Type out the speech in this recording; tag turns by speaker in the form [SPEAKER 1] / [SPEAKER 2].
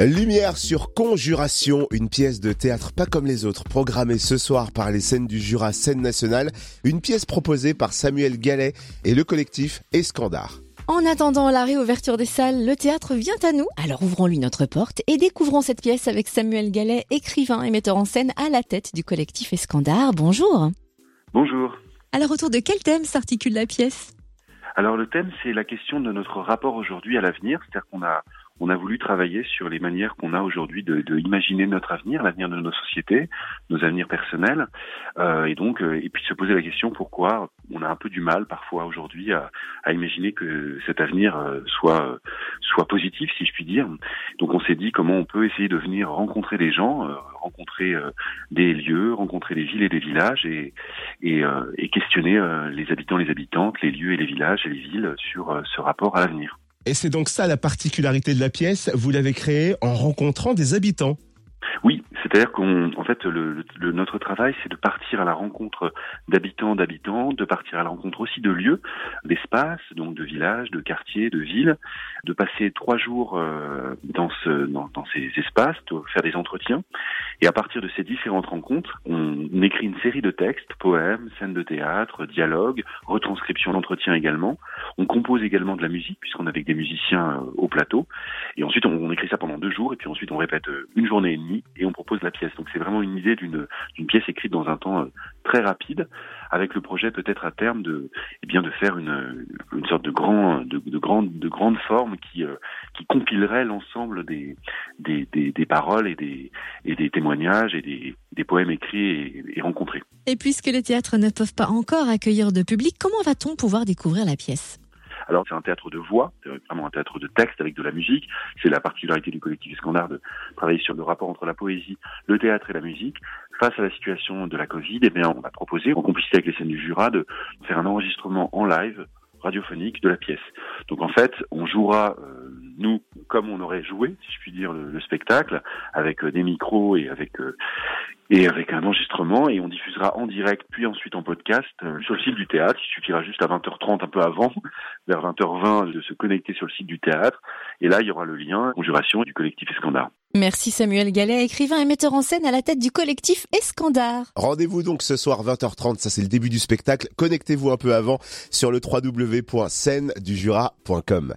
[SPEAKER 1] Lumière sur Conjuration, une pièce de théâtre pas comme les autres, programmée ce soir par les scènes du Jura Scène Nationale, une pièce proposée par Samuel Gallet et le collectif Escandard.
[SPEAKER 2] En attendant la réouverture des salles, le théâtre vient à nous. Alors ouvrons-lui notre porte et découvrons cette pièce avec Samuel Gallet, écrivain et metteur en scène à la tête du collectif Escandard. Bonjour.
[SPEAKER 3] Bonjour.
[SPEAKER 2] Alors autour de quel thème s'articule la pièce?
[SPEAKER 3] Alors le thème, c'est la question de notre rapport aujourd'hui à l'avenir. C'est-à-dire qu'on a on a voulu travailler sur les manières qu'on a aujourd'hui de, imaginer notre avenir, l'avenir de nos sociétés, nos avenirs personnels, euh, et donc euh, et puis se poser la question pourquoi on a un peu du mal parfois aujourd'hui à, imaginer que cet avenir euh, soit soit positif, si je puis dire. Donc on s'est dit comment on peut essayer de venir rencontrer des gens, rencontrer des lieux, rencontrer des villes et des villages, et et, et questionner les habitants, les habitantes, les lieux et les villages et les villes sur ce rapport à l'avenir.
[SPEAKER 1] Et c'est donc ça la particularité de la pièce, vous l'avez créée en rencontrant des habitants.
[SPEAKER 3] Oui, c'est-à-dire qu'en en fait, le, le, notre travail, c'est de partir à la rencontre d'habitants, d'habitants, de partir à la rencontre aussi de lieux, d'espaces, donc de villages, de quartiers, de villes, de passer trois jours euh, dans, ce, dans, dans, ces espaces, de faire des entretiens. Et à partir de ces différentes rencontres, on, écrit une série de textes, poèmes, scènes de théâtre, dialogues, retranscriptions d'entretiens également. On compose également de la musique, puisqu'on est avec des musiciens euh, au plateau. Et ensuite, on, écrit ça pendant deux jours, et puis ensuite, on répète euh, une journée et demie, et on propose la pièce. Donc c'est vraiment une idée d'une d'une pièce écrite dans un temps euh, très rapide, avec le projet peut-être à terme de eh bien de faire une une sorte de grand de, de grande de grande forme qui euh, qui compilerait l'ensemble des des, des des, paroles et des et des témoignages et des, des poèmes écrits et, et rencontrés.
[SPEAKER 2] Et puisque les théâtres ne peuvent pas encore accueillir de public, comment va-t-on pouvoir découvrir la pièce?
[SPEAKER 3] Alors c'est un théâtre de voix, c'est vraiment un théâtre de texte avec de la musique. C'est la particularité du collectif Scandard de travailler sur le rapport entre la poésie, le théâtre et la musique. Face à la situation de la Covid, eh bien, on a proposé, en complicité avec les scènes du Jura, de faire un enregistrement en live radiophonique de la pièce. Donc en fait, on jouera euh, nous comme on aurait joué, si je puis dire, le, le spectacle, avec euh, des micros et avec euh, et avec un enregistrement et on diffusera en direct puis ensuite en podcast euh, sur le site du théâtre. Il suffira juste à 20h30 un peu avant, vers 20h20 de se connecter sur le site du théâtre et là il y aura le lien conjuration du collectif Escandard.
[SPEAKER 2] Merci Samuel Gallet, écrivain et metteur en scène à la tête du collectif Escandard.
[SPEAKER 1] Rendez-vous donc ce soir 20h30, ça c'est le début du spectacle. Connectez-vous un peu avant sur le www.scène-du-jura.com.